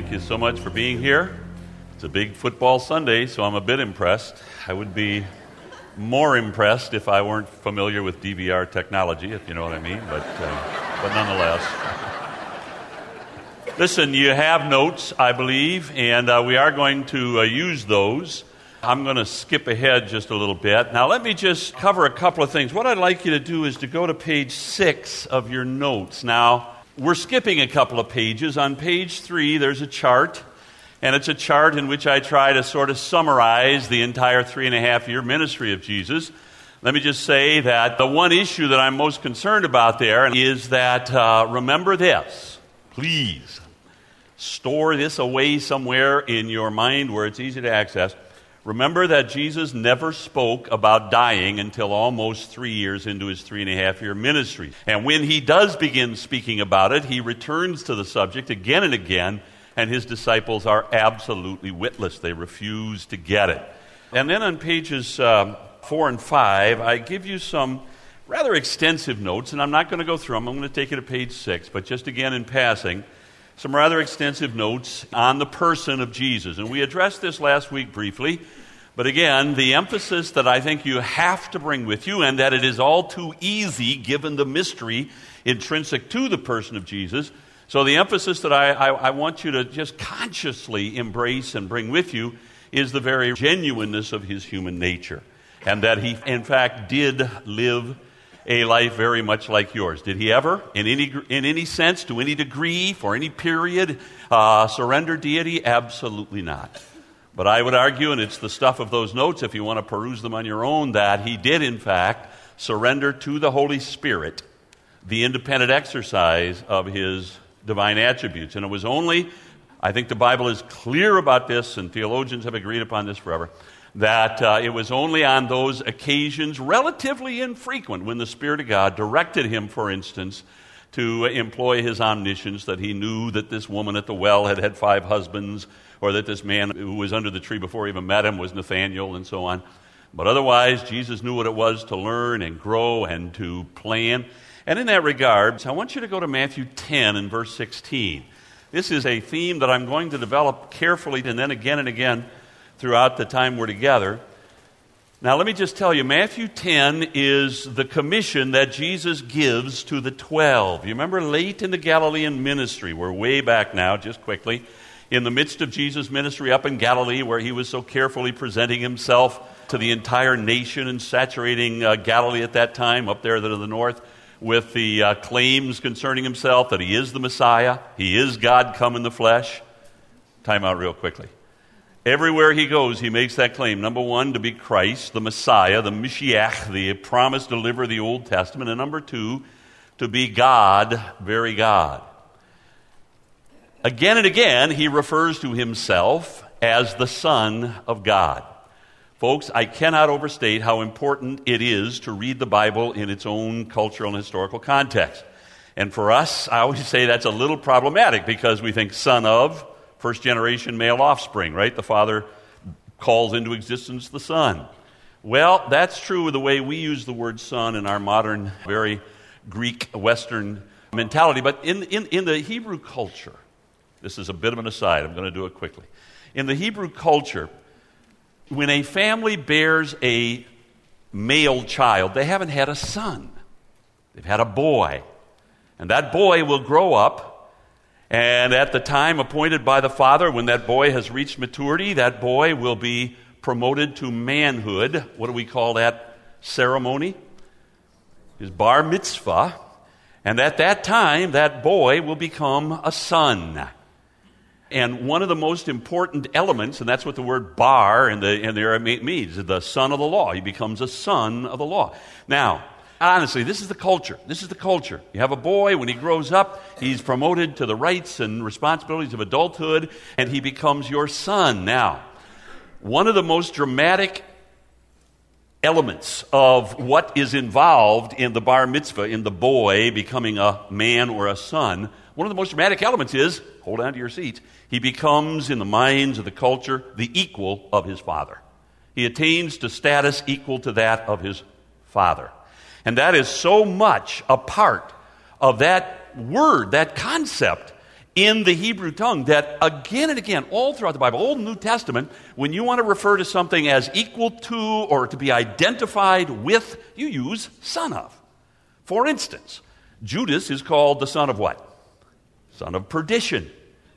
thank you so much for being here. It's a big football Sunday, so I'm a bit impressed. I would be more impressed if I weren't familiar with DVR technology, if you know what I mean, but, uh, but nonetheless. Listen, you have notes, I believe, and uh, we are going to uh, use those. I'm going to skip ahead just a little bit. Now, let me just cover a couple of things. What I'd like you to do is to go to page six of your notes. Now, we're skipping a couple of pages. On page three, there's a chart, and it's a chart in which I try to sort of summarize the entire three and a half year ministry of Jesus. Let me just say that the one issue that I'm most concerned about there is that uh, remember this, please. Store this away somewhere in your mind where it's easy to access. Remember that Jesus never spoke about dying until almost three years into his three and a half year ministry. And when he does begin speaking about it, he returns to the subject again and again, and his disciples are absolutely witless. They refuse to get it. And then on pages uh, four and five, I give you some rather extensive notes, and I'm not going to go through them. I'm going to take you to page six, but just again in passing some rather extensive notes on the person of Jesus. And we addressed this last week briefly. But again, the emphasis that I think you have to bring with you, and that it is all too easy given the mystery intrinsic to the person of Jesus. So, the emphasis that I, I, I want you to just consciously embrace and bring with you is the very genuineness of his human nature. And that he, in fact, did live a life very much like yours. Did he ever, in any, in any sense, to any degree, for any period, uh, surrender deity? Absolutely not. But I would argue, and it's the stuff of those notes if you want to peruse them on your own, that he did, in fact, surrender to the Holy Spirit the independent exercise of his divine attributes. And it was only, I think the Bible is clear about this, and theologians have agreed upon this forever that uh, it was only on those occasions, relatively infrequent, when the Spirit of God directed him, for instance, to employ his omniscience, that he knew that this woman at the well had had five husbands, or that this man who was under the tree before he even met him was Nathaniel, and so on. But otherwise, Jesus knew what it was to learn and grow and to plan. And in that regard, I want you to go to Matthew 10 and verse 16. This is a theme that I'm going to develop carefully and then again and again throughout the time we're together. Now, let me just tell you, Matthew 10 is the commission that Jesus gives to the 12. You remember late in the Galilean ministry, we're way back now, just quickly, in the midst of Jesus' ministry up in Galilee, where he was so carefully presenting himself to the entire nation and saturating uh, Galilee at that time, up there to the north, with the uh, claims concerning himself that he is the Messiah, he is God come in the flesh. Time out real quickly. Everywhere he goes, he makes that claim. Number one, to be Christ, the Messiah, the Mashiach, the promised deliverer of the Old Testament. And number two, to be God, very God. Again and again, he refers to himself as the Son of God. Folks, I cannot overstate how important it is to read the Bible in its own cultural and historical context. And for us, I always say that's a little problematic because we think son of, first generation male offspring, right? The father calls into existence the son. Well, that's true of the way we use the word son in our modern, very Greek Western mentality. But in, in, in the Hebrew culture, this is a bit of an aside, I'm going to do it quickly. In the Hebrew culture, when a family bears a male child, they haven't had a son, they've had a boy. And that boy will grow up and at the time appointed by the father, when that boy has reached maturity, that boy will be promoted to manhood. What do we call that ceremony? His bar mitzvah. And at that time, that boy will become a son. And one of the most important elements, and that's what the word bar in the, in the Aramaic means, the son of the law. He becomes a son of the law. Now, honestly, this is the culture. This is the culture. You have a boy, when he grows up, he's promoted to the rights and responsibilities of adulthood, and he becomes your son. Now, one of the most dramatic elements of what is involved in the bar mitzvah, in the boy becoming a man or a son, one of the most dramatic elements is hold on to your seats. He becomes, in the minds of the culture, the equal of his father. He attains to status equal to that of his father. And that is so much a part of that word, that concept in the Hebrew tongue that again and again, all throughout the Bible, Old and New Testament, when you want to refer to something as equal to or to be identified with, you use son of. For instance, Judas is called the son of what? Son of perdition.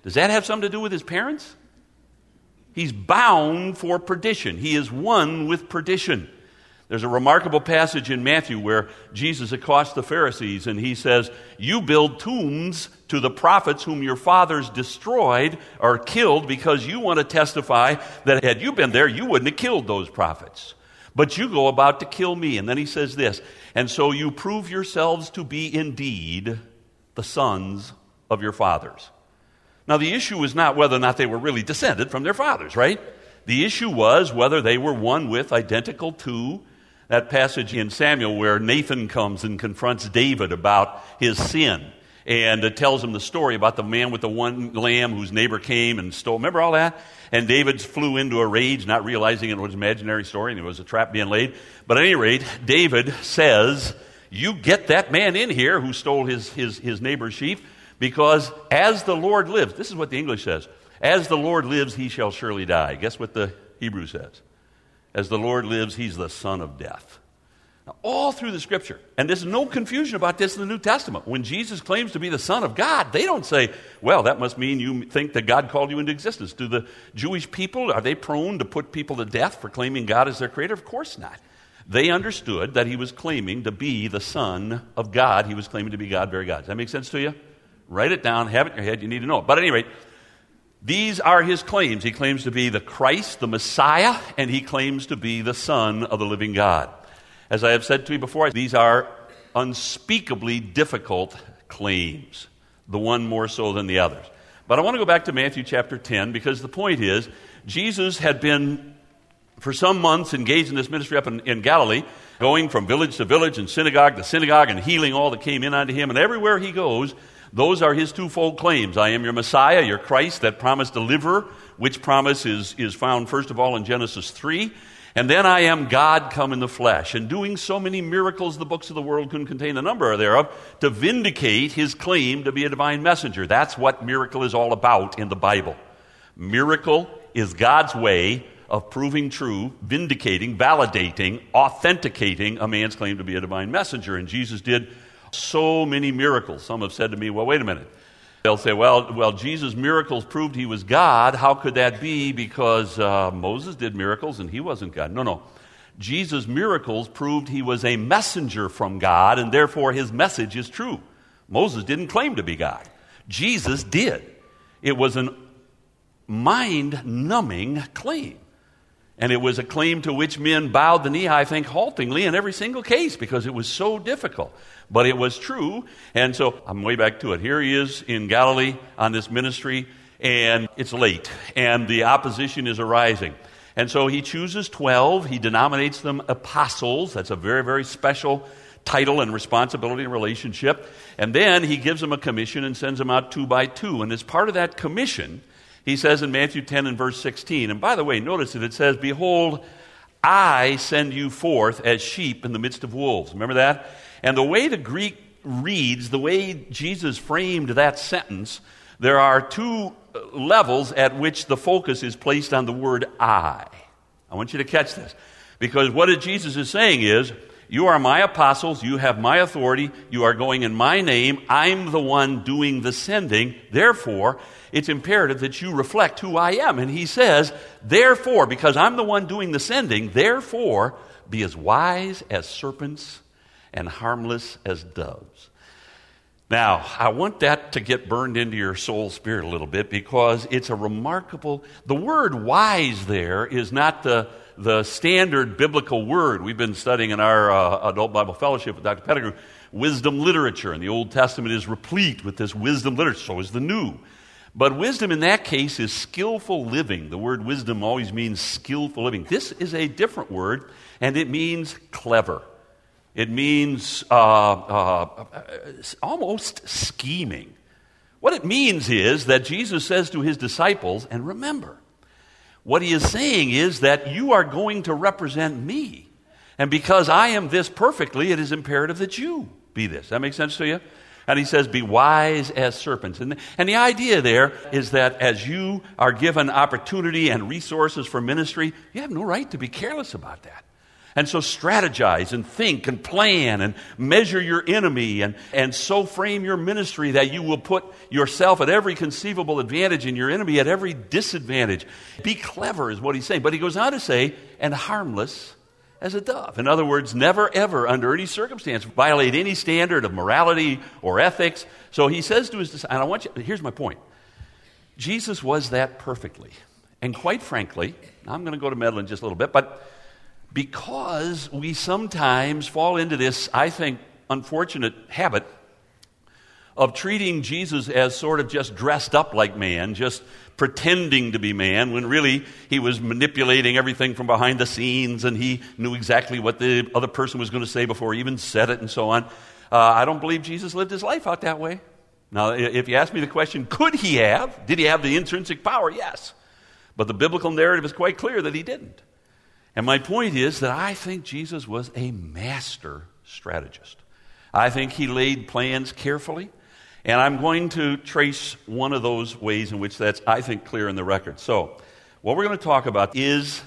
Does that have something to do with his parents? He's bound for perdition. He is one with perdition. There's a remarkable passage in Matthew where Jesus accosts the Pharisees and he says, You build tombs to the prophets whom your fathers destroyed or killed because you want to testify that had you been there, you wouldn't have killed those prophets. But you go about to kill me. And then he says this, and so you prove yourselves to be indeed the sons of your fathers. Now, the issue is not whether or not they were really descended from their fathers, right? The issue was whether they were one with, identical to, that passage in Samuel where Nathan comes and confronts David about his sin. And it tells him the story about the man with the one lamb whose neighbor came and stole. Remember all that? And David flew into a rage, not realizing it was an imaginary story and it was a trap being laid. But at any rate, David says, You get that man in here who stole his, his, his neighbor's sheep, because as the Lord lives, this is what the English says, as the Lord lives, he shall surely die. Guess what the Hebrew says? As the Lord lives, he's the son of death. Now, all through the scripture, and there's no confusion about this in the New Testament. When Jesus claims to be the Son of God, they don't say, well, that must mean you think that God called you into existence. Do the Jewish people, are they prone to put people to death for claiming God as their creator? Of course not. They understood that he was claiming to be the Son of God. He was claiming to be God, very God. Does that make sense to you? Write it down, have it in your head, you need to know it. But at any rate, these are his claims. He claims to be the Christ, the Messiah, and he claims to be the Son of the living God. As I have said to you before, these are unspeakably difficult claims, the one more so than the others. But I want to go back to Matthew chapter 10 because the point is Jesus had been for some months engaged in this ministry up in, in, Galilee, going from village to village and synagogue to synagogue and healing all that came in unto him. And everywhere he goes, those are his twofold claims. I am your Messiah, your Christ, that promised deliverer, which promise is, is found first of all in Genesis 3. And then I am God come in the flesh, and doing so many miracles the books of the world couldn't contain the number thereof, to vindicate his claim to be a divine messenger. That's what miracle is all about in the Bible. Miracle is God's way of proving true, vindicating, validating, authenticating a man's claim to be a divine messenger. And Jesus did so many miracles. Some have said to me, well, wait a minute. They'll say, well, well, Jesus' miracles proved he was God. How could that be? Because uh, Moses did miracles and he wasn't God. No, no. Jesus' miracles proved he was a messenger from God, and therefore his message is true. Moses didn't claim to be God, Jesus did. It was a mind numbing claim. And it was a claim to which men bowed the knee, I think, haltingly in every single case because it was so difficult. But it was true. And so I'm way back to it. Here he is in Galilee on this ministry, and it's late, and the opposition is arising. And so he chooses 12. He denominates them apostles. That's a very, very special title and responsibility and relationship. And then he gives them a commission and sends them out two by two. And as part of that commission, he says in Matthew 10 and verse 16, and by the way, notice that it says, Behold, I send you forth as sheep in the midst of wolves. Remember that? And the way the Greek reads, the way Jesus framed that sentence, there are two uh, levels at which the focus is placed on the word I. I want you to catch this. Because what Jesus is saying is, you are my apostles. You have my authority. You are going in my name. I'm the one doing the sending. Therefore, it's imperative that you reflect who I am. And he says, therefore, because I'm the one doing the sending, therefore, be as wise as serpents and harmless as doves. Now, I want that to get burned into your soul spirit a little bit because it's a remarkable. The word wise there is not the, the standard biblical word. We've been studying in our uh, adult Bible fellowship with Dr. Pettigrew wisdom literature, and the Old Testament is replete with this wisdom literature. So is the New. But wisdom in that case is skillful living. The word wisdom always means skillful living. This is a different word, and it means clever. It means uh, uh, almost scheming. What it means is that Jesus says to his disciples, and remember, what he is saying is that you are going to represent me. And because I am this perfectly, it is imperative that you be this. That makes sense to you? And he says, Be wise as serpents. And, and the idea there is that as you are given opportunity and resources for ministry, you have no right to be careless about that. And so strategize and think and plan and measure your enemy and, and so frame your ministry that you will put yourself at every conceivable advantage and your enemy at every disadvantage. Be clever, is what he's saying. But he goes on to say, and harmless as a dove. In other words, never ever, under any circumstance, violate any standard of morality or ethics. So he says to his disciples, and I want you, here's my point. Jesus was that perfectly. And quite frankly, I'm going to go to meddling just a little bit, but because we sometimes fall into this, I think, unfortunate habit of treating Jesus as sort of just dressed up like man, just pretending to be man, when really he was manipulating everything from behind the scenes and he knew exactly what the other person was going to say before he even said it and so on. Uh, I don't believe Jesus lived his life out that way. Now, if you ask me the question, could he have? Did he have the intrinsic power? Yes. But the biblical narrative is quite clear that he didn't. And my point is that I think Jesus was a master strategist. I think he laid plans carefully. And I'm going to trace one of those ways in which that's, I think, clear in the record. So, what we're going to talk about is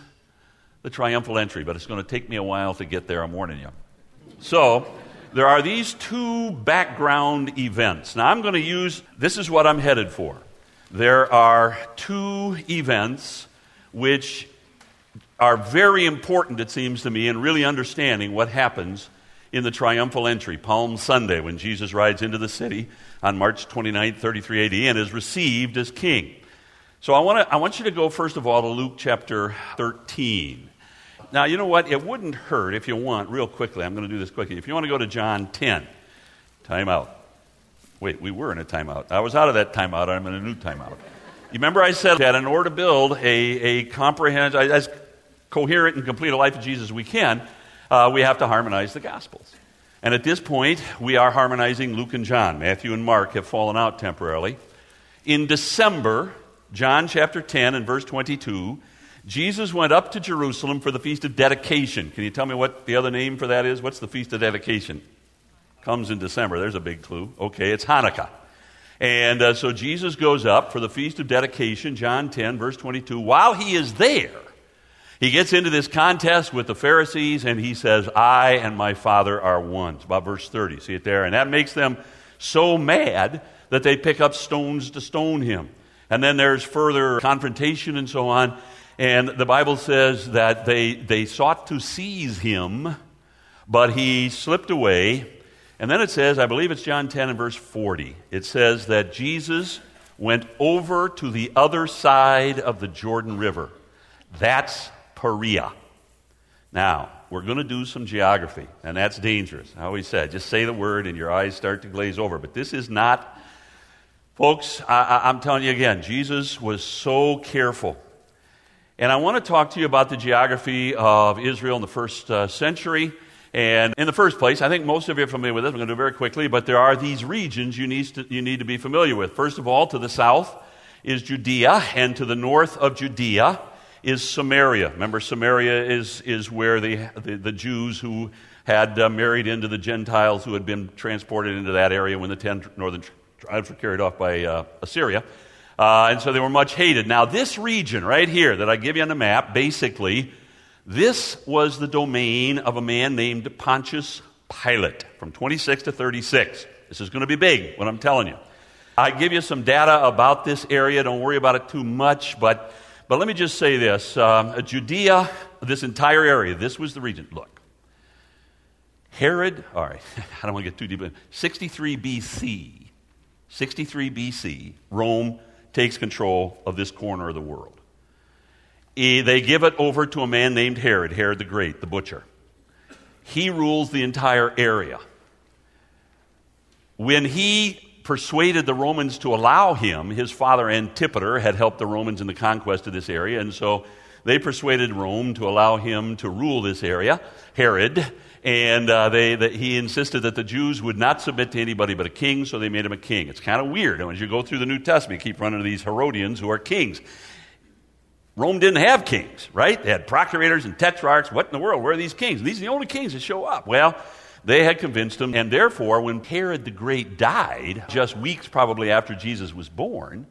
the triumphal entry, but it's going to take me a while to get there, I'm warning you. So, there are these two background events. Now, I'm going to use, this is what I'm headed for. There are two events which are very important, it seems to me, in really understanding what happens in the triumphal entry, Palm Sunday, when Jesus rides into the city on March 29, 33 AD, and is received as king. So I, wanna, I want you to go, first of all, to Luke chapter 13. Now, you know what? It wouldn't hurt if you want, real quickly, I'm going to do this quickly. If you want to go to John 10, time out. Wait, we were in a timeout. I was out of that timeout. I'm in a new timeout. You remember I said that in order to build a, a comprehensive, coherent and complete a life of Jesus we can, uh, we have to harmonize the Gospels. And at this point, we are harmonizing Luke and John. Matthew and Mark have fallen out temporarily. In December, John chapter 10 and verse 22, Jesus went up to Jerusalem for the Feast of Dedication. Can you tell me what the other name for that is? What's the Feast of Dedication? Comes in December. There's a big clue. Okay, it's Hanukkah. And uh, so Jesus goes up for the Feast of Dedication, John 10, verse 22. While he is there, he gets into this contest with the Pharisees and he says, I and my Father are one. It's about verse 30. See it there? And that makes them so mad that they pick up stones to stone him. And then there's further confrontation and so on. And the Bible says that they, they sought to seize him, but he slipped away. And then it says, I believe it's John 10 and verse 40, it says that Jesus went over to the other side of the Jordan River. That's Perea. Now, we're going to do some geography, and that's dangerous. I always said, just say the word and your eyes start to glaze over. But this is not, folks, I, am telling you again, Jesus was so careful. And I want to talk to you about the geography of Israel in the first uh, century. And in the first place, I think most of you are familiar with this. I'm going to do it very quickly, but there are these regions you need, to, you need to be familiar with. First of all, to the south is Judea, and to the north of Judea is Samaria. Remember, Samaria is, is where the, the, the Jews who had uh, married into the Gentiles who had been transported into that area when the ten northern tribes were carried off by uh, Assyria. Uh, and so they were much hated. Now, this region right here that I give you on the map, basically, this was the domain of a man named Pontius Pilate from 26 to 36. This is going to be big, what I'm telling you. I give you some data about this area. Don't worry about it too much, but but let me just say this um, Judea, this entire area, this was the region. Look, Herod, all right, I don't want to get too deep, in 63 BC, 63 BC, Rome takes control of this corner of the world. They give it over to a man named Herod, Herod the Great, the butcher. He rules the entire area. When he persuaded the Romans to allow him. His father Antipater had helped the Romans in the conquest of this area, and so they persuaded Rome to allow him to rule this area, Herod. And uh, they, that he insisted that the Jews would not submit to anybody but a king, so they made him a king. It's kind of weird. And as you go through the New Testament, you keep running into these Herodians who are kings. Rome didn't have kings, right? They had procurators and tetrarchs. What in the world? Where are these kings? These are the only kings that show up. Well, They had convinced him, and therefore, when Herod the Great died, just weeks probably after Jesus was born,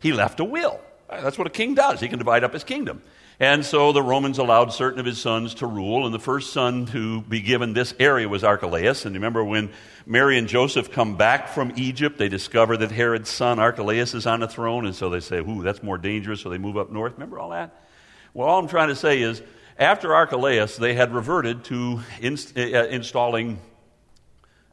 he left a will. That's what a king does. He can divide up his kingdom. And so the Romans allowed certain of his sons to rule, and the first son to be given this area was Archelaus. And remember when Mary and Joseph come back from Egypt, they discover that Herod's son Archelaus is on the throne, and so they say, Ooh, that's more dangerous, so they move up north. Remember all that? Well, all I'm trying to say is, after Archelaus, they had reverted to inst- uh, installing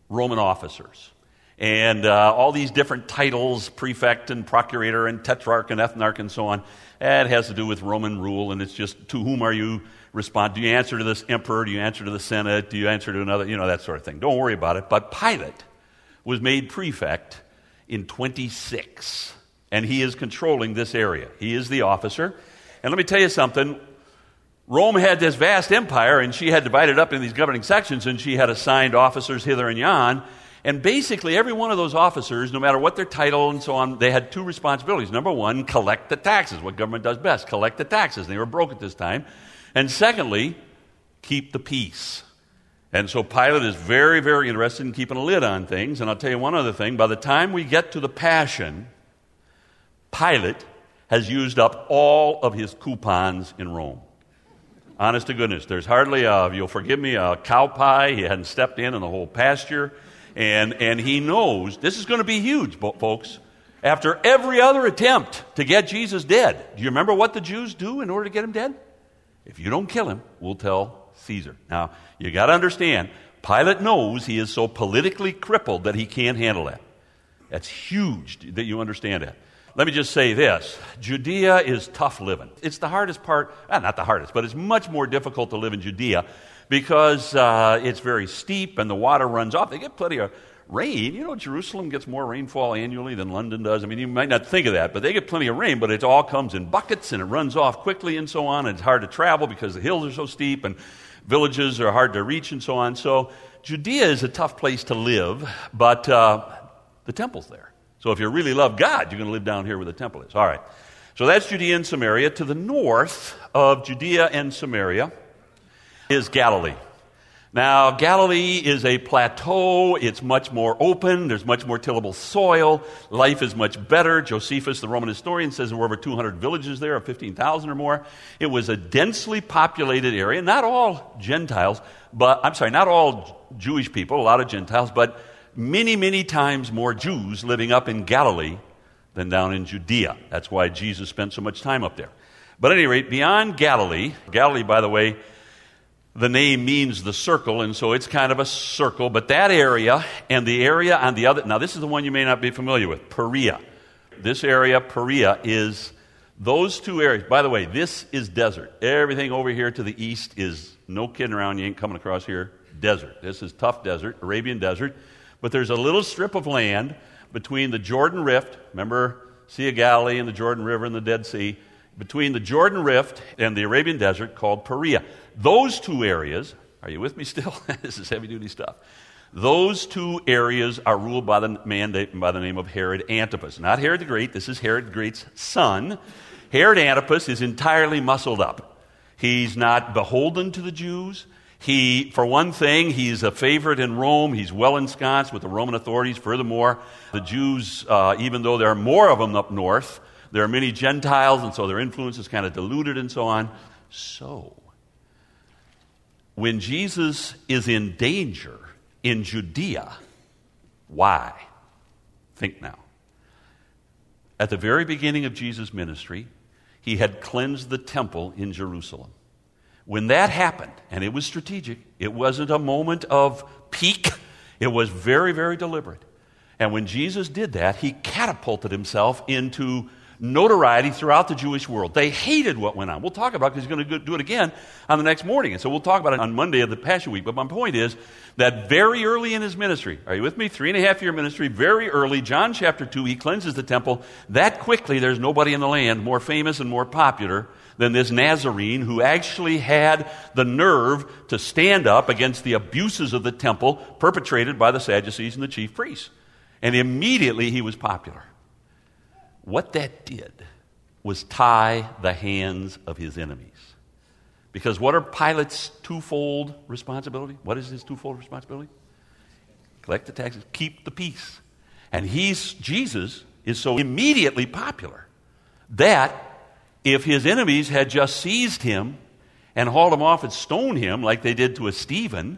Roman officers. And uh, all these different titles, prefect and procurator and tetrarch and ethnarch and so on, it has to do with Roman rule, and it's just to whom are you respond? Do you answer to this emperor? Do you answer to the Senate? Do you answer to another? You know, that sort of thing. Don't worry about it. But Pilate was made prefect in 26, and he is controlling this area. He is the officer. And let me tell you something Rome had this vast empire, and she had divided up in these governing sections, and she had assigned officers hither and yon. And basically, every one of those officers, no matter what their title and so on, they had two responsibilities. Number one, collect the taxes, what government does best collect the taxes. They were broke at this time. And secondly, keep the peace. And so Pilate is very, very interested in keeping a lid on things. And I'll tell you one other thing. By the time we get to the Passion, Pilate has used up all of his coupons in Rome. Honest to goodness, there's hardly a, you'll forgive me, a cow pie he hadn't stepped in in the whole pasture. And, and he knows this is going to be huge, folks. After every other attempt to get Jesus dead, do you remember what the Jews do in order to get him dead? If you don't kill him, we'll tell Caesar. Now, you got to understand, Pilate knows he is so politically crippled that he can't handle that. That's huge that you understand that. Let me just say this Judea is tough living. It's the hardest part, eh, not the hardest, but it's much more difficult to live in Judea because uh, it's very steep and the water runs off. They get plenty of rain. You know, Jerusalem gets more rainfall annually than London does. I mean, you might not think of that, but they get plenty of rain, but it all comes in buckets and it runs off quickly and so on. And it's hard to travel because the hills are so steep and villages are hard to reach and so on. So Judea is a tough place to live, but uh, the temple's there. So if you really love God, you're going to live down here where the temple is. All right. So that's Judea and Samaria. To the north of Judea and Samaria is Galilee. Now, Galilee is a plateau. It's much more open. There's much more tillable soil. Life is much better. Josephus, the Roman historian, says there were over 200 villages there, of 15,000 or more. It was a densely populated area. Not all Gentiles, but, I'm sorry, not all Jewish people, a lot of Gentiles, but many, many times more Jews living up in Galilee than down in Judea. That's why Jesus spent so much time up there. But at any rate, beyond Galilee, Galilee, by the way, the name means the circle, and so it's kind of a circle, but that area and the area on the other, now this is the one you may not be familiar with, Perea. This area, Perea, is those two areas. By the way, this is desert. Everything over here to the east is no kidding around, you ain't coming across here, desert. This is tough desert, Arabian desert. But there's a little strip of land between the Jordan Rift, remember Sea of Galilee and the Jordan River and the Dead Sea, between the Jordan Rift and the Arabian Desert called Perea. Those two areas, are you with me still? this is heavy duty stuff. Those two areas are ruled by the man by the name of Herod Antipas. Not Herod the Great, this is Herod the Great's son. Herod Antipas is entirely muscled up. He's not beholden to the Jews. He, for one thing, he's a favorite in Rome. He's well ensconced with the Roman authorities. Furthermore, the Jews, uh, even though there are more of them up north, there are many Gentiles, and so their influence is kind of diluted and so on. So, when Jesus is in danger in Judea, why? Think now. At the very beginning of Jesus' ministry, he had cleansed the temple in Jerusalem. When that happened, and it was strategic, it wasn't a moment of pique, it was very, very deliberate. And when Jesus did that, he catapulted himself into notoriety throughout the Jewish world. They hated what went on. We'll talk about it because he's going to do it again on the next morning. And so we'll talk about it on Monday of the Passion Week. But my point is that very early in his ministry, are you with me? Three and a half year ministry, very early, John chapter 2, he cleanses the temple. That quickly, there's nobody in the land more famous and more popular than this Nazarene who actually had the nerve to stand up against the abuses of the temple perpetrated by the Sadducees and the chief priests. And immediately he was popular. What that did was tie the hands of his enemies. Because what are Pilate's twofold responsibility? What is his twofold responsibility? collect the taxes, keep the peace. And he's, Jesus is so immediately popular that if his enemies had just seized him and hauled him off and stoned him like they did to a Stephen,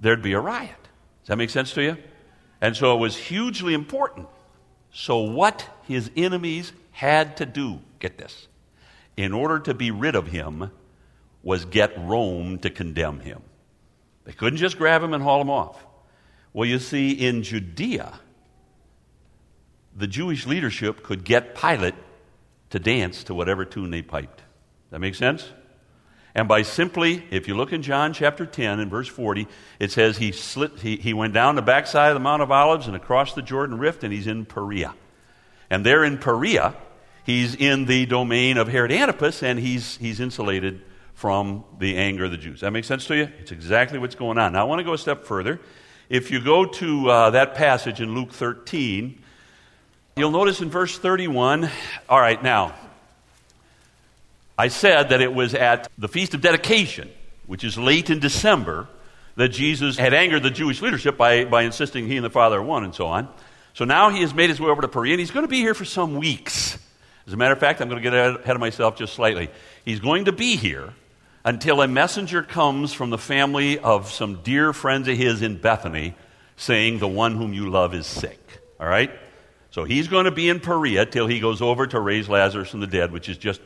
there'd be a riot. Does that make sense to you? And so it was hugely important. So, what his enemies had to do, get this, in order to be rid of him, was get Rome to condemn him. They couldn't just grab him and haul him off. Well, you see, in Judea, the Jewish leadership could get Pilate to dance to whatever tune they piped. That makes sense? And by simply, if you look in John chapter 10 and verse 40, it says he, slit, he, he went down the backside of the Mount of Olives and across the Jordan Rift, and he's in Perea. And there in Perea, he's in the domain of Herod Antipas, and he's, he's insulated from the anger of the Jews. That makes sense to you? It's exactly what's going on. Now, I want to go a step further. If you go to uh, that passage in Luke 13, you'll notice in verse 31, all right, now, I said that it was at the Feast of Dedication, which is late in December, that Jesus had angered the Jewish leadership by, by insisting he and the Father are one and so on. So now he has made his way over to Perea, and he's going to be here for some weeks. As a matter of fact, I'm going to get ahead of myself just slightly. He's going to be here until a messenger comes from the family of some dear friends of his in Bethany saying, The one whom you love is sick. All right? So he's going to be in Perea till he goes over to raise Lazarus from the dead, which is just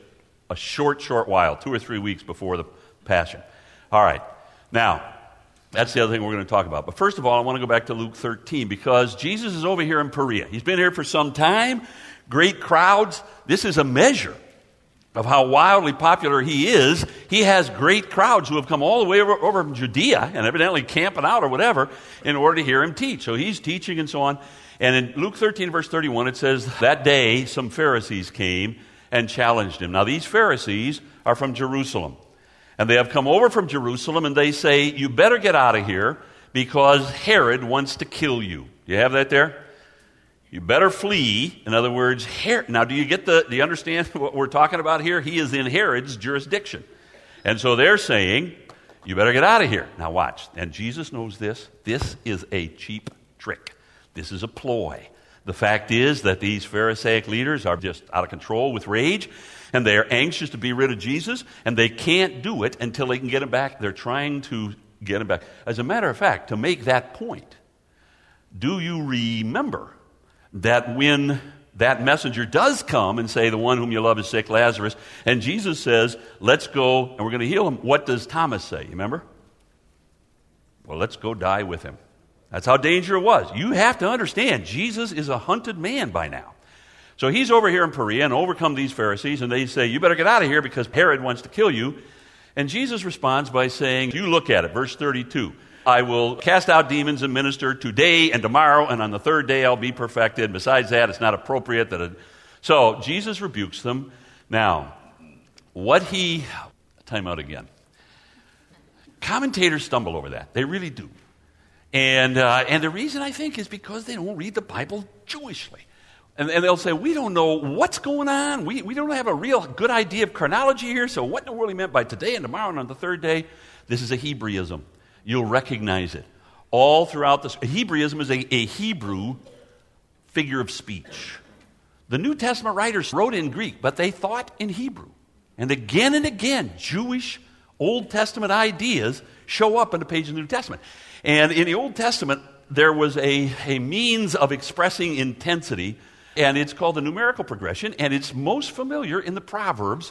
a short, short while, two or three weeks before the Passion. All right. Now, that's the other thing we're going to talk about. But first of all, I want to go back to Luke 13 because Jesus is over here in Perea. He's been here for some time, great crowds. This is a measure of how wildly popular he is. He has great crowds who have come all the way over, over from Judea and evidently camping out or whatever in order to hear him teach. So he's teaching and so on. And in Luke 13, verse 31, it says, That day some Pharisees came and challenged him. Now, these Pharisees are from Jerusalem. And they have come over from Jerusalem and they say, You better get out of here because Herod wants to kill you. You have that there? You better flee. In other words, Herod. Now, do you get the, do you understand what we're talking about here? He is in Herod's jurisdiction. And so they're saying, You better get out of here. Now, watch. And Jesus knows this. This is a cheap trick, this is a ploy. The fact is that these Pharisaic leaders are just out of control with rage, and they are anxious to be rid of Jesus, and they can't do it until they can get him back. They're trying to get him back. As a matter of fact, to make that point, do you remember that when that messenger does come and say, The one whom you love is sick, Lazarus, and Jesus says, Let's go and we're going to heal him, what does Thomas say? You remember? Well, let's go die with him. That's how dangerous it was. You have to understand, Jesus is a hunted man by now. So he's over here in Perea and overcome these Pharisees, and they say, You better get out of here because Herod wants to kill you. And Jesus responds by saying, You look at it, verse 32. I will cast out demons and minister today and tomorrow, and on the third day I'll be perfected. Besides that, it's not appropriate that. It... So Jesus rebukes them. Now, what he. Time out again. Commentators stumble over that. They really do. And, uh, and the reason I think is because they don't read the Bible Jewishly. And, and, they'll say, We don't know what's going on. We, we don't have a real good idea of chronology here. So, what in the world he meant by today and tomorrow and on the third day? This is a Hebraism. You'll recognize it. All throughout this, Hebraism is a, a Hebrew figure of speech. The New Testament writers wrote in Greek, but they thought in Hebrew. And again and again, Jewish Old Testament ideas show up in the page of the New Testament. And in the Old Testament, there was a, a means of expressing intensity, and it's called the numerical progression, and it's most familiar in the Proverbs.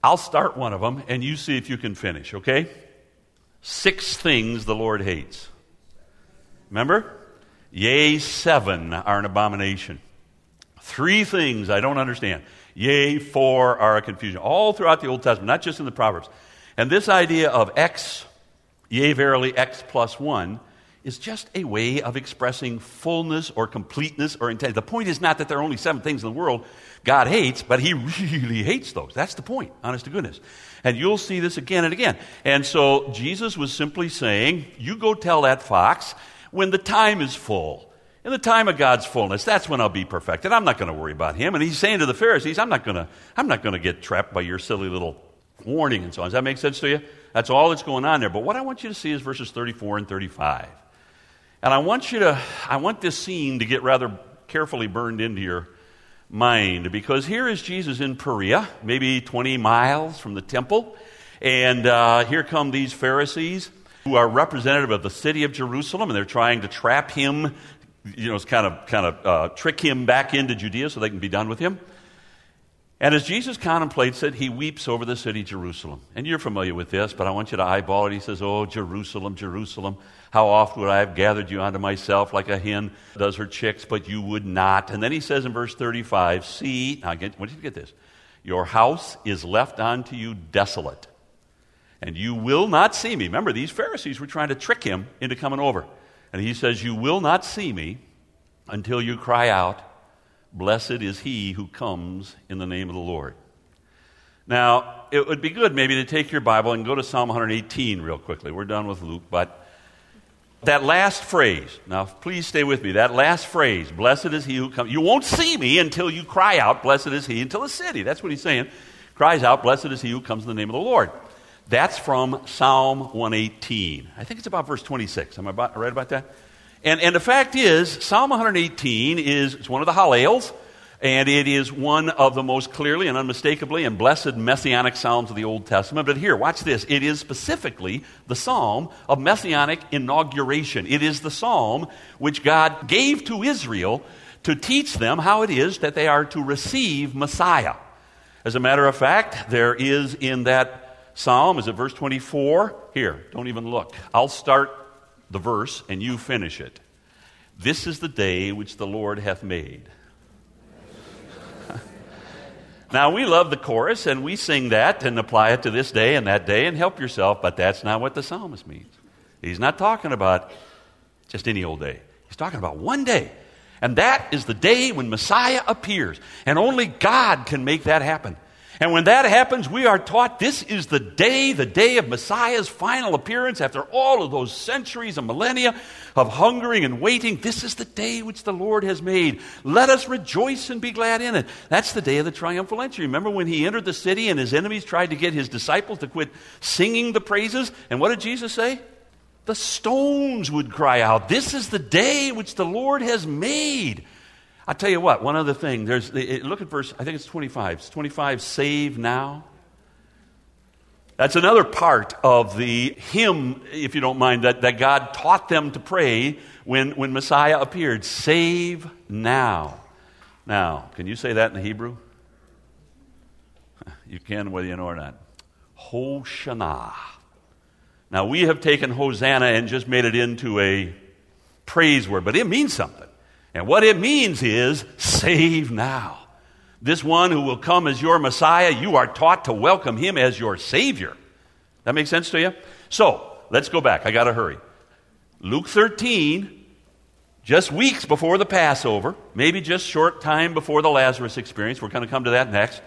I'll start one of them, and you see if you can finish, okay? Six things the Lord hates. Remember? Yea, seven are an abomination. Three things I don't understand. Yea, four are a confusion. All throughout the Old Testament, not just in the Proverbs. And this idea of X yea, verily, x plus 1, is just a way of expressing fullness or completeness or intent. The point is not that there are only seven things in the world God hates, but He really hates those. That's the point, honest to goodness. And you'll see this again and again. And so Jesus was simply saying, You go tell that fox when the time is full. In the time of God's fullness, that's when I'll be perfected. I'm not going to worry about him. And he's saying to the Pharisees, I'm not going to, I'm not going to get trapped by your silly little warning and so on. Does that make sense to you? That's all that's going on there. But what I want you to see is verses 34 and 35. And I want you to, I want this scene to get rather carefully burned into your mind because here is Jesus in Perea, maybe 20 miles from the temple. And uh, here come these Pharisees who are representative of the city of Jerusalem, and they're trying to trap him, you know, kind of, kind of uh, trick him back into Judea so they can be done with him. And as Jesus contemplates it, he weeps over the city Jerusalem. And you're familiar with this, but I want you to eyeball it. He says, Oh, Jerusalem, Jerusalem, how oft would I have gathered you unto myself like a hen does her chicks, but you would not. And then he says in verse 35, See, now I want you to get this. Your house is left unto you desolate, and you will not see me. Remember, these Pharisees were trying to trick him into coming over. And he says, You will not see me until you cry out, Blessed is he who comes in the name of the Lord. Now, it would be good maybe to take your Bible and go to Psalm 118 real quickly. We're done with Luke, but that last phrase, now please stay with me. That last phrase, blessed is he who comes. You won't see me until you cry out, blessed is he, until the city. That's what he's saying. Cries out, blessed is he who comes in the name of the Lord. That's from Psalm 118. I think it's about verse 26. Am I about, right about that? And, and the fact is, Psalm 118 is one of the Hallels, and it is one of the most clearly and unmistakably and blessed messianic psalms of the Old Testament. But here, watch this. It is specifically the psalm of messianic inauguration. It is the psalm which God gave to Israel to teach them how it is that they are to receive Messiah. As a matter of fact, there is in that psalm, is it verse 24? Here, don't even look. I'll start the verse and you finish it. This is the day which the Lord hath made. Now, we love the chorus and we sing that and apply it to this day and that day and help yourself, but that's not what the psalmist means. He's not talking about just any old day, he's talking about one day. And that is the day when Messiah appears. And only God can make that happen. And when that happens, we are taught this is the day, the day of Messiah's final appearance after all of those centuries and millennia of hungering and waiting. This is the day which the Lord has made. Let us rejoice and be glad in it. That's the day of the triumphal entry. Remember when he entered the city and his enemies tried to get his disciples to quit singing the praises? And what did Jesus say? The stones would cry out, This is the day which the Lord has made. I tell you what, one other thing. There's, look at verse, I think it's 25. It's 25, save now. That's another part of the hymn, if you don't mind, that, that God taught them to pray when, when Messiah appeared. Save now. Now, can you say that in Hebrew? You can, whether you know or not. Hoshana. Now, we have taken Hosanna and just made it into a praise word, but it means something. And what it means is save now. This one who will come as your Messiah, you are taught to welcome him as your Savior. That makes sense to you? So, let's go back. I got to hurry. Luke 13, just weeks before the Passover, maybe just short time before the Lazarus experience. We're going to come to that next.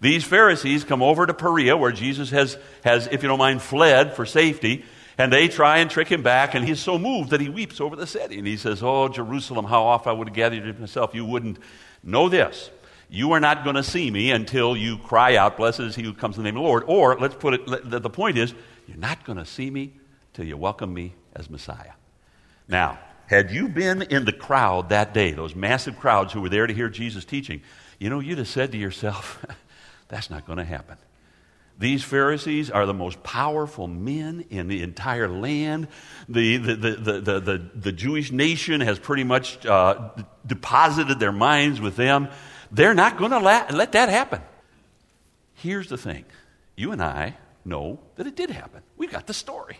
These Pharisees come over to Perea, where Jesus has, has, if you don't mind, fled for safety. And they try and trick him back, and he's so moved that he weeps over the city. And he says, Oh, Jerusalem, how oft I would have gathered you to myself. You wouldn't know this. You are not going to see me until you cry out, Blessed is he who comes in the name of the Lord. Or, let's put it, the point is, you're not going to see me till you welcome me as Messiah. Now, had you been in the crowd that day, those massive crowds who were there to hear Jesus teaching, you know, you'd have said to yourself, That's not going to happen. These Pharisees are the most powerful men in the entire land. The, the, the, the, the, the Jewish nation has pretty much uh, deposited their minds with them. They're not going to let, let that happen. Here's the thing you and I know that it did happen. We've got the story.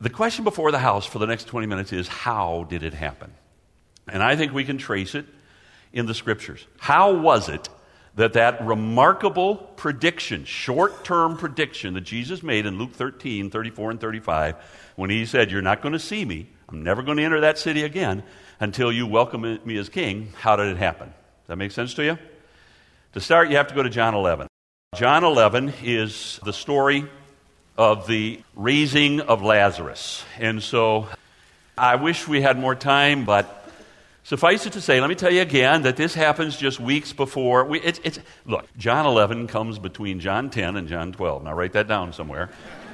The question before the house for the next 20 minutes is how did it happen? And I think we can trace it in the scriptures. How was it that that remarkable prediction, short term prediction that Jesus made in Luke 13, 34, and 35, when he said, You're not going to see me, I'm never going to enter that city again until you welcome me as king, how did it happen? Does that make sense to you? To start, you have to go to John 11. John 11 is the story of the raising of Lazarus. And so I wish we had more time, but Suffice it to say, let me tell you again that this happens just weeks before. We, it's, it's, look, John 11 comes between John 10 and John 12. Now, write that down somewhere.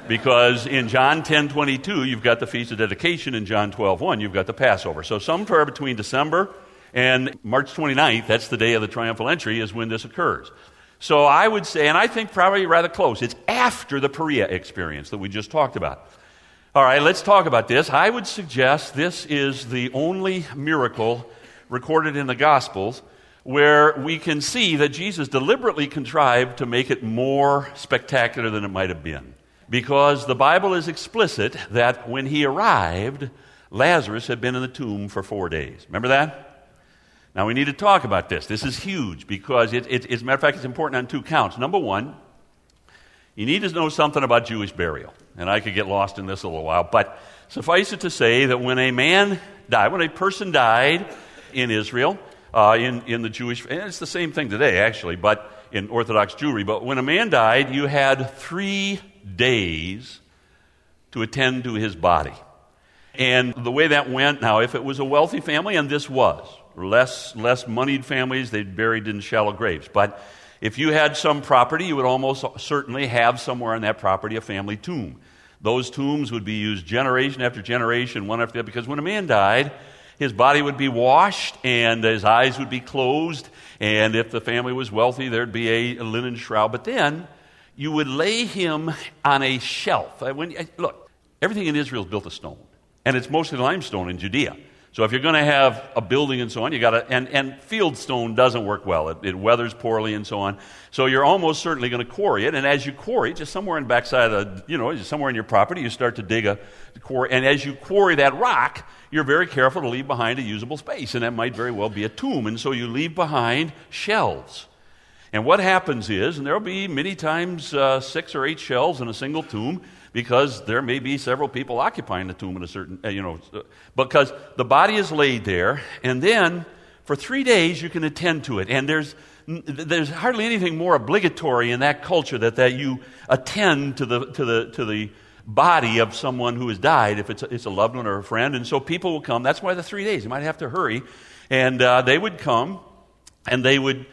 Because in John 10 22, you've got the Feast of Dedication. In John 12 1, you've got the Passover. So, somewhere between December and March 29th, that's the day of the triumphal entry, is when this occurs. So, I would say, and I think probably rather close, it's after the Perea experience that we just talked about. All right, let's talk about this. I would suggest this is the only miracle recorded in the Gospels where we can see that Jesus deliberately contrived to make it more spectacular than it might have been. Because the Bible is explicit that when he arrived, Lazarus had been in the tomb for four days. Remember that? Now we need to talk about this. This is huge because, it, it, as a matter of fact, it's important on two counts. Number one, you need to know something about Jewish burial. And I could get lost in this a little while. But suffice it to say that when a man died, when a person died in Israel, uh, in, in the Jewish, and it's the same thing today actually, but in Orthodox Jewry, but when a man died, you had three days to attend to his body. And the way that went, now, if it was a wealthy family, and this was, less, less moneyed families, they buried in shallow graves. But if you had some property, you would almost certainly have somewhere on that property a family tomb. Those tombs would be used generation after generation, one after the other, because when a man died, his body would be washed and his eyes would be closed. And if the family was wealthy, there'd be a, linen shroud. But then you would lay him on a shelf. Uh, when, look, everything in Israel is built of stone, and it's mostly limestone in Judea. So if you're going to have a building and so on, you got to, and, and field stone doesn't work well. It, it, weathers poorly and so on. So you're almost certainly going to quarry it. And as you quarry, just somewhere in the backside of the, you know, somewhere in your property, you start to dig a quarry. And as you quarry that rock, you're very careful to leave behind a usable space. And that might very well be a tomb. And so you leave behind shelves. And what happens is, and there will be many times uh, six or eight shelves in a single tomb, because there may be several people occupying the tomb in a certain, uh, you know, uh, because the body is laid there, and then for three days you can attend to it. And there's, there's hardly anything more obligatory in that culture that, that you attend to the, to the, to the body of someone who has died, if it's a, it's a loved one or a friend. And so people will come. That's why the three days. You might have to hurry. And uh, they would come, and they would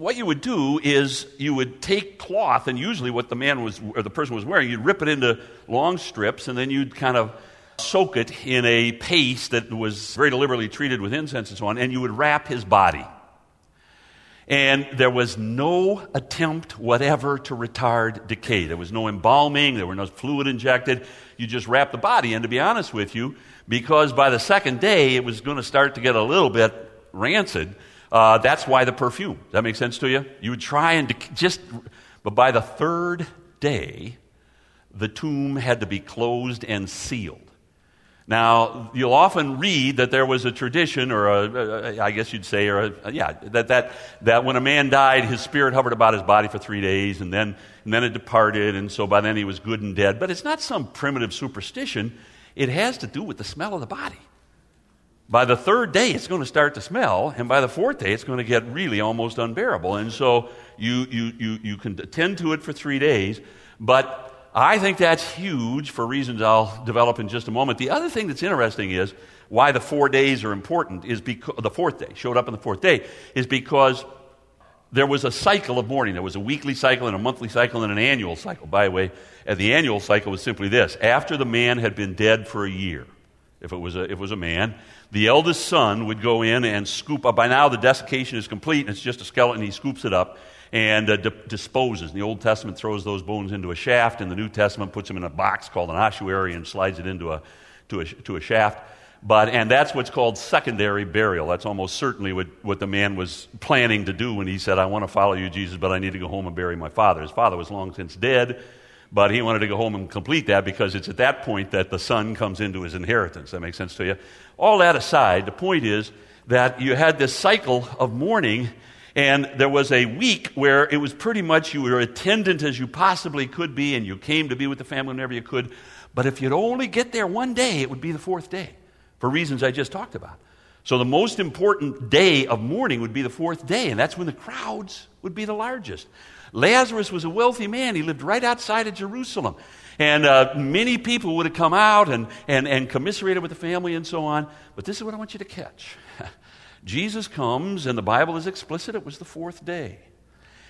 what you would do is you would take cloth, and usually what the man was, or the person was wearing, you'd rip it into long strips, and then you'd kind of soak it in a paste that was very deliberately treated with incense and so on, and you would wrap his body. And there was no attempt whatever to retard decay. There was no embalming, there were no fluid injected. You just wrapped the body. And to be honest with you, because by the second day it was going to start to get a little bit rancid, uh, that's why the perfume. Does that make sense to you? You would try and just, but by the third day, the tomb had to be closed and sealed. Now, you'll often read that there was a tradition, or a, a, I guess you'd say, or a, yeah, that, that, that when a man died, his spirit hovered about his body for three days, and then, and then it departed, and so by then he was good and dead. But it's not some primitive superstition. It has to do with the smell of the body. By the third day, it's going to start to smell, and by the fourth day, it's going to get really almost unbearable. And so you, you, you, you can attend to it for three days, but I think that's huge for reasons I'll develop in just a moment. The other thing that's interesting is why the four days are important is because the fourth day showed up on the fourth day is because there was a cycle of mourning. There was a weekly cycle and a monthly cycle and an annual cycle. By the way, and the annual cycle was simply this: after the man had been dead for a year, if it was a, if it was a man, the eldest son would go in and scoop up. By now, the desiccation is complete, and it's just a skeleton. He scoops it up and uh, di- disposes. The Old Testament, throws those bones into a shaft. In the New Testament, puts them in a box called an ossuary and slides it into a, to, a, to a shaft. But, and that's what's called secondary burial. That's almost certainly what, what the man was planning to do when he said, I want to follow you, Jesus, but I need to go home and bury my father. His father was long since dead but he wanted to go home and complete that because it's at that point that the son comes into his inheritance. That makes sense to you? All that aside, the point is that you had this cycle of mourning, and there was a week where it was pretty much you were attendant as you possibly could be, and you came to be with the family whenever you could. But if you'd only get there one day, it would be the fourth day, for reasons I just talked about. So the most important day of mourning would be the fourth day, and that's when the crowds would be the largest. Lazarus was a wealthy man. He lived right outside of Jerusalem. And uh, many people would have come out and, and, and commiserated with the family and so on. But this is what I want you to catch. Jesus comes, and the Bible is explicit, it was the fourth day.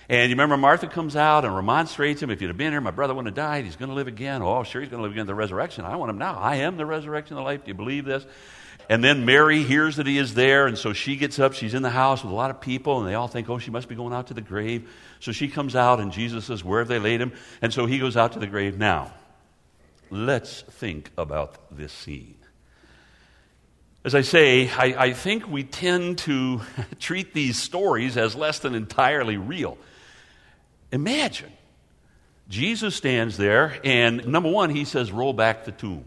And you remember Martha comes out and remonstrates him. If you'd have been here, my brother wouldn't have died. He's going to live again. Oh, sure, he's going to live again the resurrection. I want him now. I am the resurrection and the life. Do you believe this? And then Mary hears that he is there, and so she gets up. She's in the house with a lot of people, and they all think, oh, she must be going out to the grave. So she comes out, and Jesus says, Where have they laid him? And so he goes out to the grave. Now, let's think about this scene. As I say, I, I think we tend to treat these stories as less than entirely real. Imagine Jesus stands there, and number one, he says, Roll back the tomb.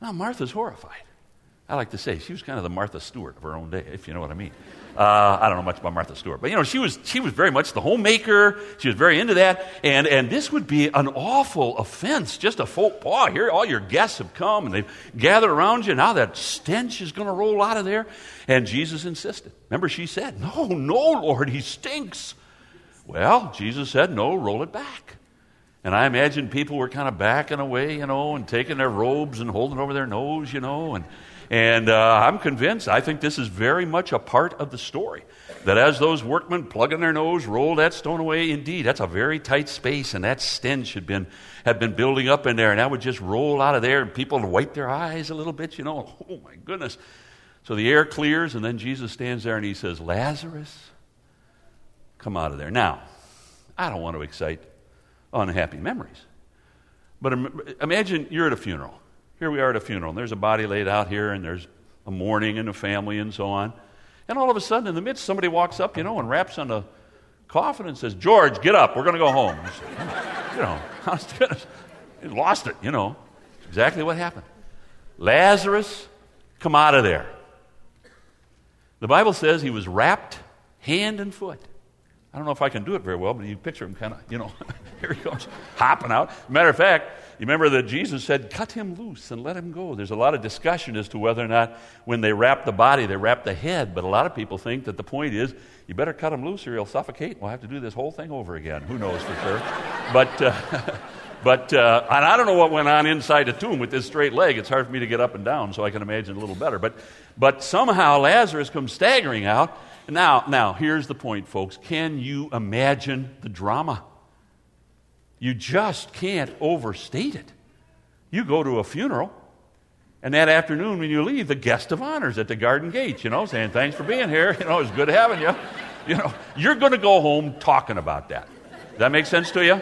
Now, Martha's horrified. I like to say she was kind of the Martha Stewart of her own day, if you know what I mean. Uh, I don't know much about Martha Stewart, but you know, she was, she was very much the homemaker. She was very into that. And, and this would be an awful offense. Just a folk, oh, here all your guests have come and they've gathered around you. Now that stench is going to roll out of there. And Jesus insisted. Remember, she said, No, no, Lord, he stinks. Well, Jesus said, No, roll it back. And I imagine people were kind of backing away, you know, and taking their robes and holding over their nose, you know, and and uh, I'm convinced, I think this is very much a part of the story. That as those workmen plugging their nose roll that stone away, indeed, that's a very tight space, and that stench had been, had been building up in there, and that would just roll out of there, and people would wipe their eyes a little bit, you know. Oh, my goodness. So the air clears, and then Jesus stands there and he says, Lazarus, come out of there. Now, I don't want to excite unhappy memories. But imagine you're at a funeral here we are at a funeral, and there's a body laid out here, and there's a mourning and a family and so on. And all of a sudden, in the midst, somebody walks up, you know, and raps on the coffin and says, George, get up, we're going to go home. you know, he lost it, you know. exactly what happened. Lazarus, come out of there. The Bible says he was wrapped hand and foot. I don't know if I can do it very well, but you picture him kind of, you know, here he goes, hopping out. Matter of fact, you remember that Jesus said, cut him loose and let him go. There's a lot of discussion as to whether or not when they wrap the body, they wrap the head. But a lot of people think that the point is, you better cut him loose or he'll suffocate. and We'll have to do this whole thing over again. Who knows for sure? But, uh, but uh, and I don't know what went on inside the tomb with this straight leg. It's hard for me to get up and down, so I can imagine a little better. But, but somehow Lazarus comes staggering out. Now, now, here's the point, folks. Can you imagine the drama? You just can't overstate it. You go to a funeral, and that afternoon when you leave, the guest of honors at the garden gate, you know, saying, Thanks for being here. You know, it's good having you. You know, you're going to go home talking about that. Does that make sense to you?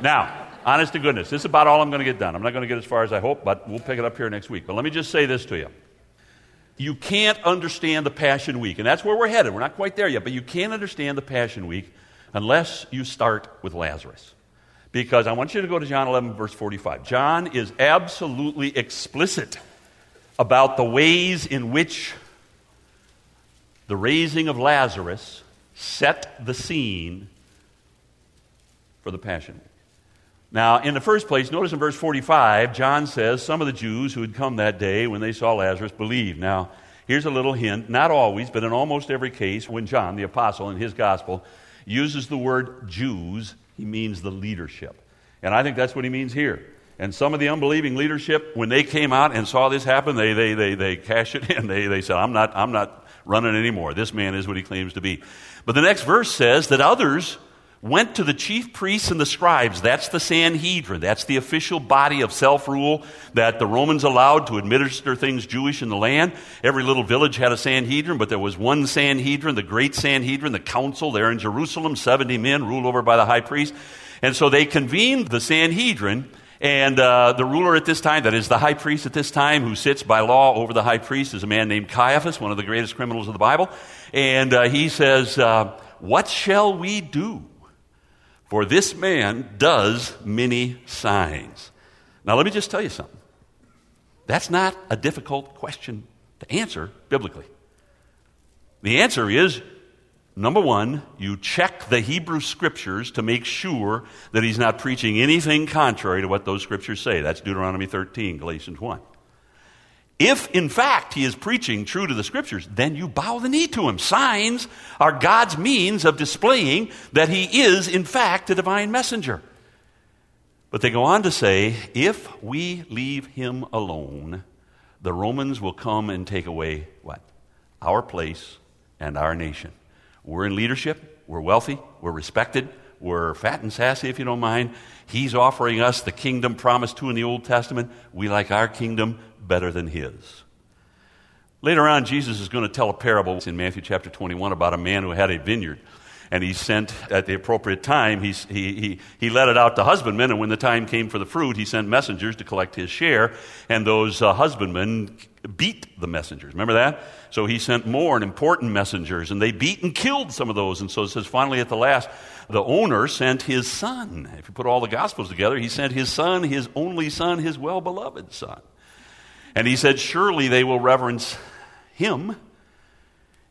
Now, honest to goodness, this is about all I'm going to get done. I'm not going to get as far as I hope, but we'll pick it up here next week. But let me just say this to you. You can't understand the Passion Week, and that's where we're headed. We're not quite there yet, but you can't understand the Passion Week unless you start with Lazarus because I want you to go to John 11, verse 45. John is absolutely explicit about the ways in which the raising of Lazarus set the scene for the Passion Week. Now, in the first place, notice in verse 45, John says some of the Jews who had come that day when they saw Lazarus believed. Now, here's a little hint not always, but in almost every case, when John, the apostle, in his gospel, uses the word Jews, he means the leadership. And I think that's what he means here. And some of the unbelieving leadership, when they came out and saw this happen, they, they, they, they cashed it in. They, they said, I'm not, I'm not running anymore. This man is what he claims to be. But the next verse says that others went to the chief priests and the scribes. That's the Sanhedrin. That's the official body of self rule that the Romans allowed to administer things Jewish in the land. Every little village had a Sanhedrin, but there was one Sanhedrin, the great Sanhedrin, the council there in Jerusalem, 70 men ruled over by the high priest. And so they convened the Sanhedrin, and uh, the ruler at this time, that is the high priest at this time, who sits by law over the high priest, is a man named Caiaphas, one of the greatest criminals of the Bible. And uh, he says, uh, What shall we do? For this man does many signs. Now, let me just tell you something. That's not a difficult question to answer biblically. The answer is Number one, you check the Hebrew scriptures to make sure that he's not preaching anything contrary to what those scriptures say. That's Deuteronomy 13, Galatians 1. If, in fact, he is preaching true to the scriptures, then you bow the knee to him. Signs are God's means of displaying that he is, in fact, a divine messenger. But they go on to say if we leave him alone, the Romans will come and take away what? our place, and our nation. We're in leadership, we're wealthy, we're respected, we're fat and sassy, if you don't mind. He's offering us the kingdom promised to in the Old Testament. We like our kingdom better than his. Later on, Jesus is going to tell a parable in Matthew chapter 21 about a man who had a vineyard. And he sent, at the appropriate time, he, he, he, he let it out to husbandmen. And when the time came for the fruit, he sent messengers to collect his share. And those uh, husbandmen beat the messengers. Remember that? So he sent more and important messengers. And they beat and killed some of those. And so it says, finally, at the last, the owner sent his son. If you put all the Gospels together, he sent his son, his only son, his well beloved son. And he said, Surely they will reverence him.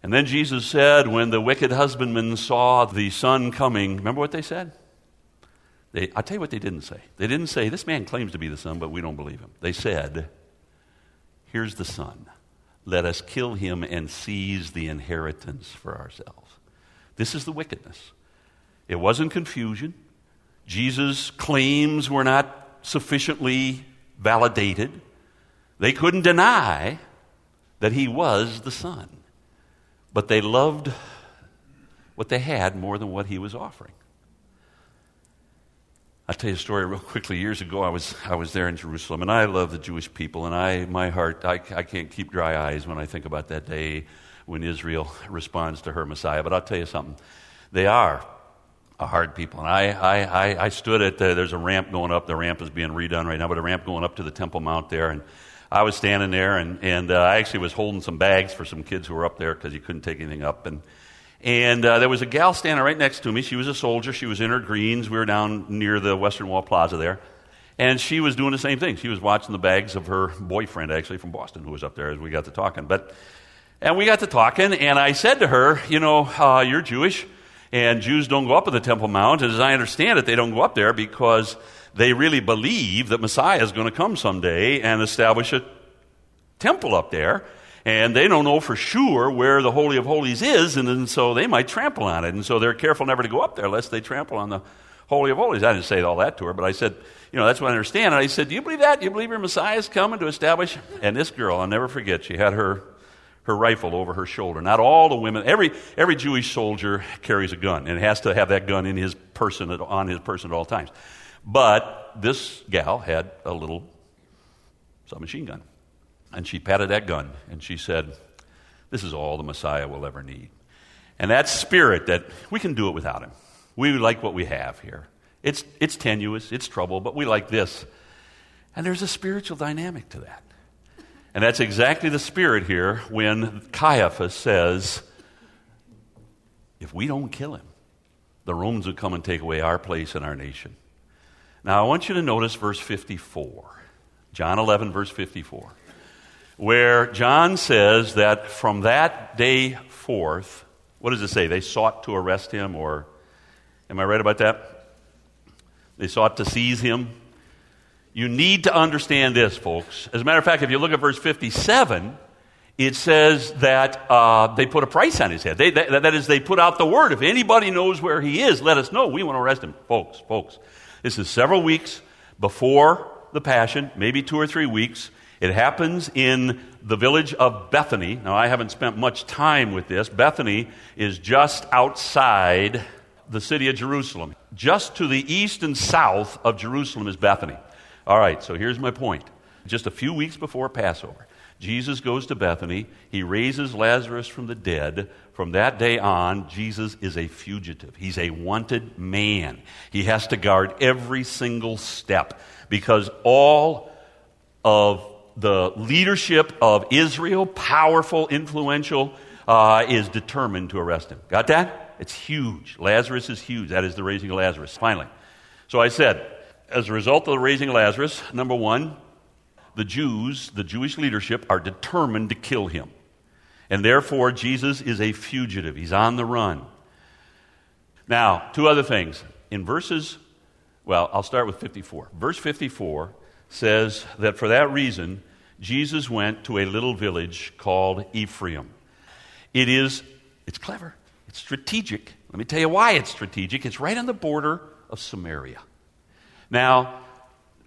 And then Jesus said, when the wicked husbandmen saw the son coming, remember what they said? They, I'll tell you what they didn't say. They didn't say, This man claims to be the son, but we don't believe him. They said, Here's the son. Let us kill him and seize the inheritance for ourselves. This is the wickedness. It wasn't confusion. Jesus' claims were not sufficiently validated. They couldn't deny that he was the Son. But they loved what they had more than what he was offering. I'll tell you a story real quickly. Years ago, I was, I was there in Jerusalem, and I love the Jewish people, and I, my heart, I, I can't keep dry eyes when I think about that day when Israel responds to her Messiah. But I'll tell you something. They are a hard people. And I, I, I, I stood at the, there's a ramp going up. The ramp is being redone right now, but a ramp going up to the Temple Mount there. And I was standing there, and, and uh, I actually was holding some bags for some kids who were up there because you couldn't take anything up. And, and uh, there was a gal standing right next to me. She was a soldier. She was in her greens. We were down near the Western Wall Plaza there. And she was doing the same thing. She was watching the bags of her boyfriend, actually, from Boston, who was up there as we got to talking. But, and we got to talking, and I said to her, You know, uh, you're Jewish, and Jews don't go up to the Temple Mount. And as I understand it, they don't go up there because they really believe that Messiah is going to come someday and establish a temple up there. And they don't know for sure where the Holy of Holies is, and, so they might trample on it. And so they're careful never to go up there lest they trample on the Holy of Holies. I didn't say all that to her, but I said, you know, that's what I understand. And I said, Do you believe that? Do you believe your Messiah is coming to establish? And this girl, I'll never forget, she had her, her rifle over her shoulder. Not all the women, every, every Jewish soldier carries a gun and has to have that gun in his person, on his person at all times. But this gal had a little submachine gun. And she patted that gun and she said, This is all the Messiah will ever need. And that spirit that we can do it without him. We like what we have here. It's, it's tenuous, it's trouble, but we like this. And there's a spiritual dynamic to that. And that's exactly the spirit here when Caiaphas says, If we don't kill him, the Romans will come and take away our place in our nation. Now, I want you to notice verse 54. John 11, verse 54, where John says that from that day forth, what does it say? They sought to arrest him, or am I right about that? They sought to seize him. You need to understand this, folks. As a matter of fact, if you look at verse 57, it says that uh, they put a price on his head. They, that, that is, they put out the word. If anybody knows where he is, let us know. We want to arrest him. Folks, folks, this is several weeks before the Passion, maybe two or three weeks. It happens in the village of Bethany. Now, I haven't spent much time with this. Bethany is just outside the city of Jerusalem. Just to the east and south of Jerusalem is Bethany. All right, so here's my point. Just a few weeks before Passover, Jesus goes to Bethany. He raises Lazarus from the dead. From that day on, Jesus is a fugitive. He's a wanted man. He has to guard every single step because all of the leadership of Israel, powerful, influential, uh, is determined to arrest him. Got that? It's huge. Lazarus is huge. That is the raising of Lazarus. Finally. So I said, as a result of the raising of Lazarus, number one, the Jews, the Jewish leadership, are determined to kill him. And therefore, Jesus is a fugitive. He's on the run. Now, two other things. In verses, well, I'll start with 54. Verse 54 says that for that reason, Jesus went to a little village called Ephraim. It is, it's clever, it's strategic. Let me tell you why it's strategic. It's right on the border of Samaria. Now,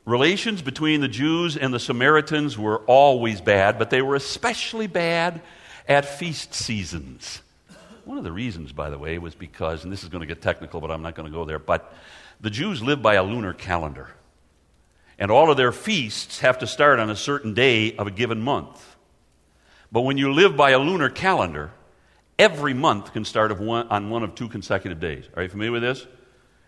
Relations between the Jews and the Samaritans were always bad, but they were especially bad at feast seasons. One of the reasons, by the way, was because, and this is going to get technical, but I'm not going to go there, but the Jews live by a lunar calendar. And all of their feasts have to start on a certain day of a given month. But when you live by a lunar calendar, every month can start one, on one of two consecutive days. Are you familiar with this?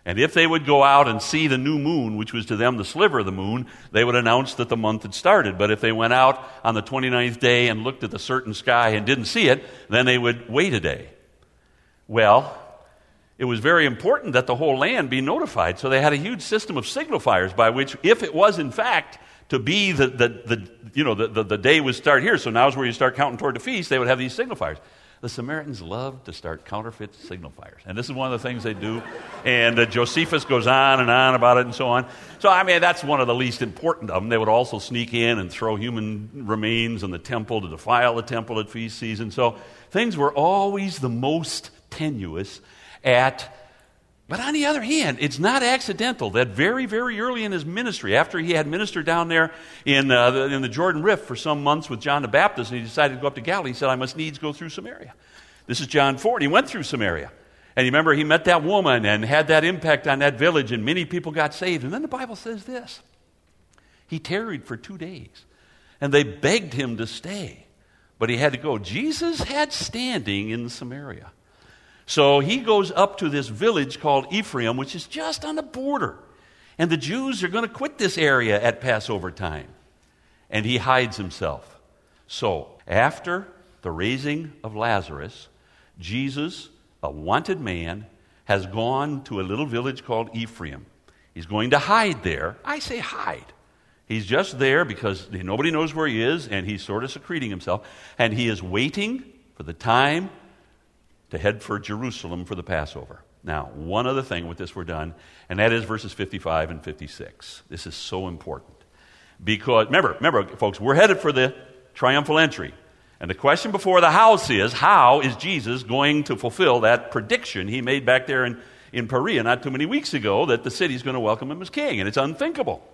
And if they would go out and see the new moon, which was to them the sliver of the moon, they would announce that the month had started. But if they went out on the 29th day and looked at the certain sky and didn't see it, then they would wait a day. Well, it was very important that the whole land be notified. So they had a huge system of signifiers by which, if it was in fact to be the, the, the you know, the, the, the day would start here, so now's where you start counting toward the feast, they would have these signifiers the Samaritans love to start counterfeit signal fires. And this is one of the things they do. And uh, Josephus goes on and on about it and so on. So, I mean, that's one of the least important of them. They would also sneak in and throw human remains in the temple to defile the temple at feast season. So, things were always the most tenuous at but on the other hand, it's not accidental that very, very early in his ministry, after he had ministered down there in, uh, the, in the Jordan Rift for some months with John the Baptist, and he decided to go up to Galilee, he said, I must needs go through Samaria. This is John 4. And he went through Samaria. And you remember, he met that woman and had that impact on that village, and many people got saved. And then the Bible says this He tarried for two days, and they begged him to stay, but he had to go. Jesus had standing in Samaria. So he goes up to this village called Ephraim, which is just on the border. And the Jews are going to quit this area at Passover time. And he hides himself. So, after the raising of Lazarus, Jesus, a wanted man, has gone to a little village called Ephraim. He's going to hide there. I say hide. He's just there because nobody knows where he is, and he's sort of secreting himself. And he is waiting for the time to head for Jerusalem for the Passover. Now, one other thing with this we're done, and that is verses 55 and 56. This is so important. Because, remember, remember, folks, we're headed for the triumphal entry. And the question before the house is how is Jesus going to fulfill that prediction he made back there in, in Perea not too many weeks ago that the city's going to welcome him as king? And it's unthinkable.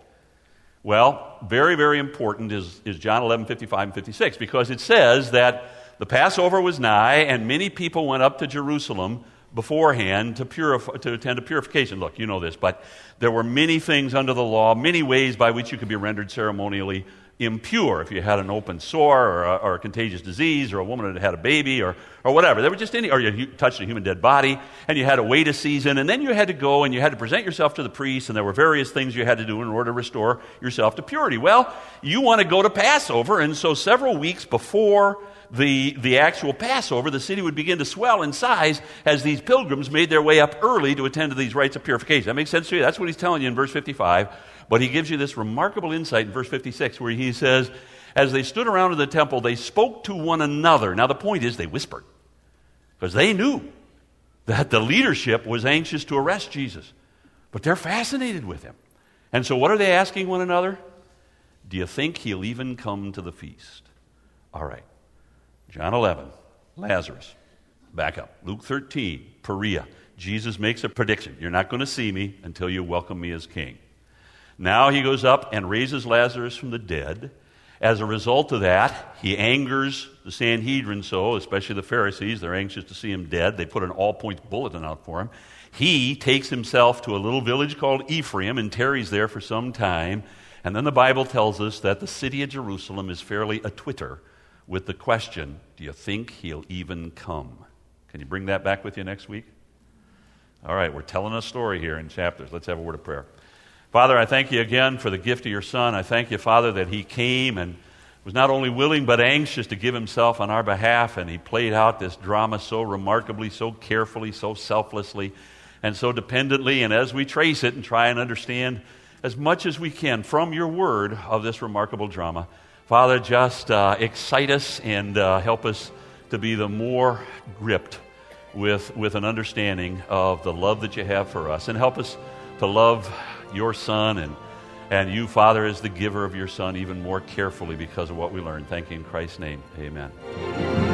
Well, very, very important is, is John 11, 55 and 56, because it says that the Passover was nigh, and many people went up to Jerusalem beforehand to, purify, to attend a purification. Look, you know this, but there were many things under the law, many ways by which you could be rendered ceremonially impure if you had an open sore or a, or a, contagious disease or a woman that had a baby or, or whatever. There were just any, or you touched a human dead body and you had to wait a season and then you had to go and you had to present yourself to the priest and there were various things you had to do in order to restore yourself to purity. Well, you want to go to Passover and so several weeks before the, the actual Passover, the city would begin to swell in size as these pilgrims made their way up early to attend to these rites of purification. That makes sense to you? That's what he's telling you in verse 55. But he gives you this remarkable insight in verse 56 where he says, As they stood around in the temple, they spoke to one another. Now, the point is, they whispered because they knew that the leadership was anxious to arrest Jesus. But they're fascinated with him. And so, what are they asking one another? Do you think he'll even come to the feast? All right. John 11, Lazarus. Back up. Luke 13, Perea. Jesus makes a prediction. You're not going to see me until you welcome me as king. Now he goes up and raises Lazarus from the dead. As a result of that, he angers the Sanhedrin so, especially the Pharisees. They're anxious to see him dead. They put an all points bulletin out for him. He takes himself to a little village called Ephraim and tarries there for some time. And then the Bible tells us that the city of Jerusalem is fairly a twitter with the question Do you think he'll even come? Can you bring that back with you next week? All right, we're telling a story here in chapters. Let's have a word of prayer. Father, I thank you again for the gift of your Son. I thank you, Father, that he came and was not only willing but anxious to give himself on our behalf, and he played out this drama so remarkably, so carefully, so selflessly, and so dependently. And as we trace it and try and understand as much as we can from your word of this remarkable drama, Father, just uh, excite us and uh, help us to be the more gripped with, with an understanding of the love that you have for us. And help us to love your Son and, and you, Father, as the giver of your Son, even more carefully because of what we learned. Thank you in Christ's name. Amen.